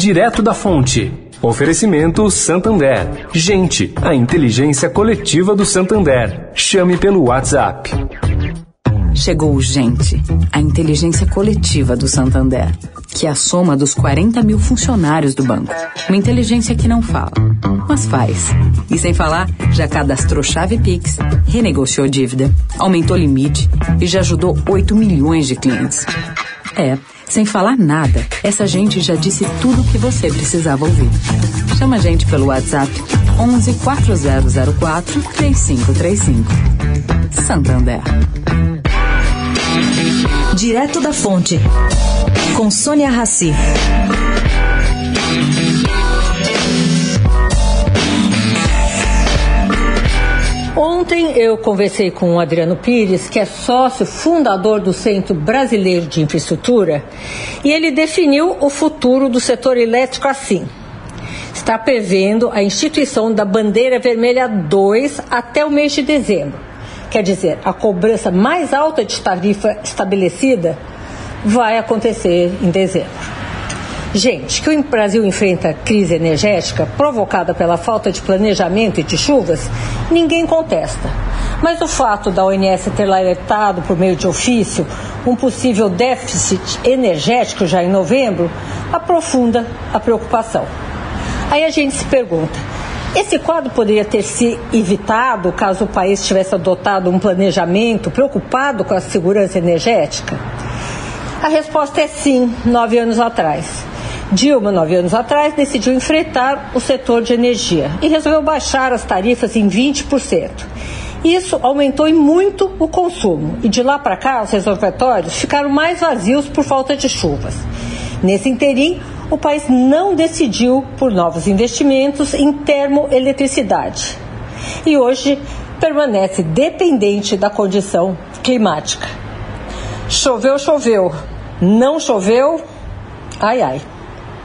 direto da fonte. Oferecimento Santander. Gente, a inteligência coletiva do Santander. Chame pelo WhatsApp. Chegou o Gente, a inteligência coletiva do Santander, que é a soma dos 40 mil funcionários do banco. Uma inteligência que não fala, mas faz. E sem falar, já cadastrou chave Pix, renegociou dívida, aumentou limite e já ajudou 8 milhões de clientes. É, sem falar nada, essa gente já disse tudo o que você precisava ouvir. Chama a gente pelo WhatsApp 11 4004 3535. Santander. Direto da Fonte, com Sônia Rassi. Eu conversei com o Adriano Pires, que é sócio fundador do Centro Brasileiro de Infraestrutura, e ele definiu o futuro do setor elétrico assim. Está prevendo a instituição da bandeira vermelha 2 até o mês de dezembro. Quer dizer, a cobrança mais alta de tarifa estabelecida vai acontecer em dezembro. Gente, que o Brasil enfrenta crise energética provocada pela falta de planejamento e de chuvas, ninguém contesta. Mas o fato da ONS ter alertado por meio de ofício um possível déficit energético já em novembro aprofunda a preocupação. Aí a gente se pergunta: esse quadro poderia ter se evitado caso o país tivesse adotado um planejamento preocupado com a segurança energética? A resposta é sim, nove anos atrás. Dilma, nove anos atrás, decidiu enfrentar o setor de energia e resolveu baixar as tarifas em 20%. Isso aumentou em muito o consumo e de lá para cá os reservatórios ficaram mais vazios por falta de chuvas. Nesse interim, o país não decidiu por novos investimentos em termoeletricidade e hoje permanece dependente da condição climática. Choveu, choveu. Não choveu, ai ai.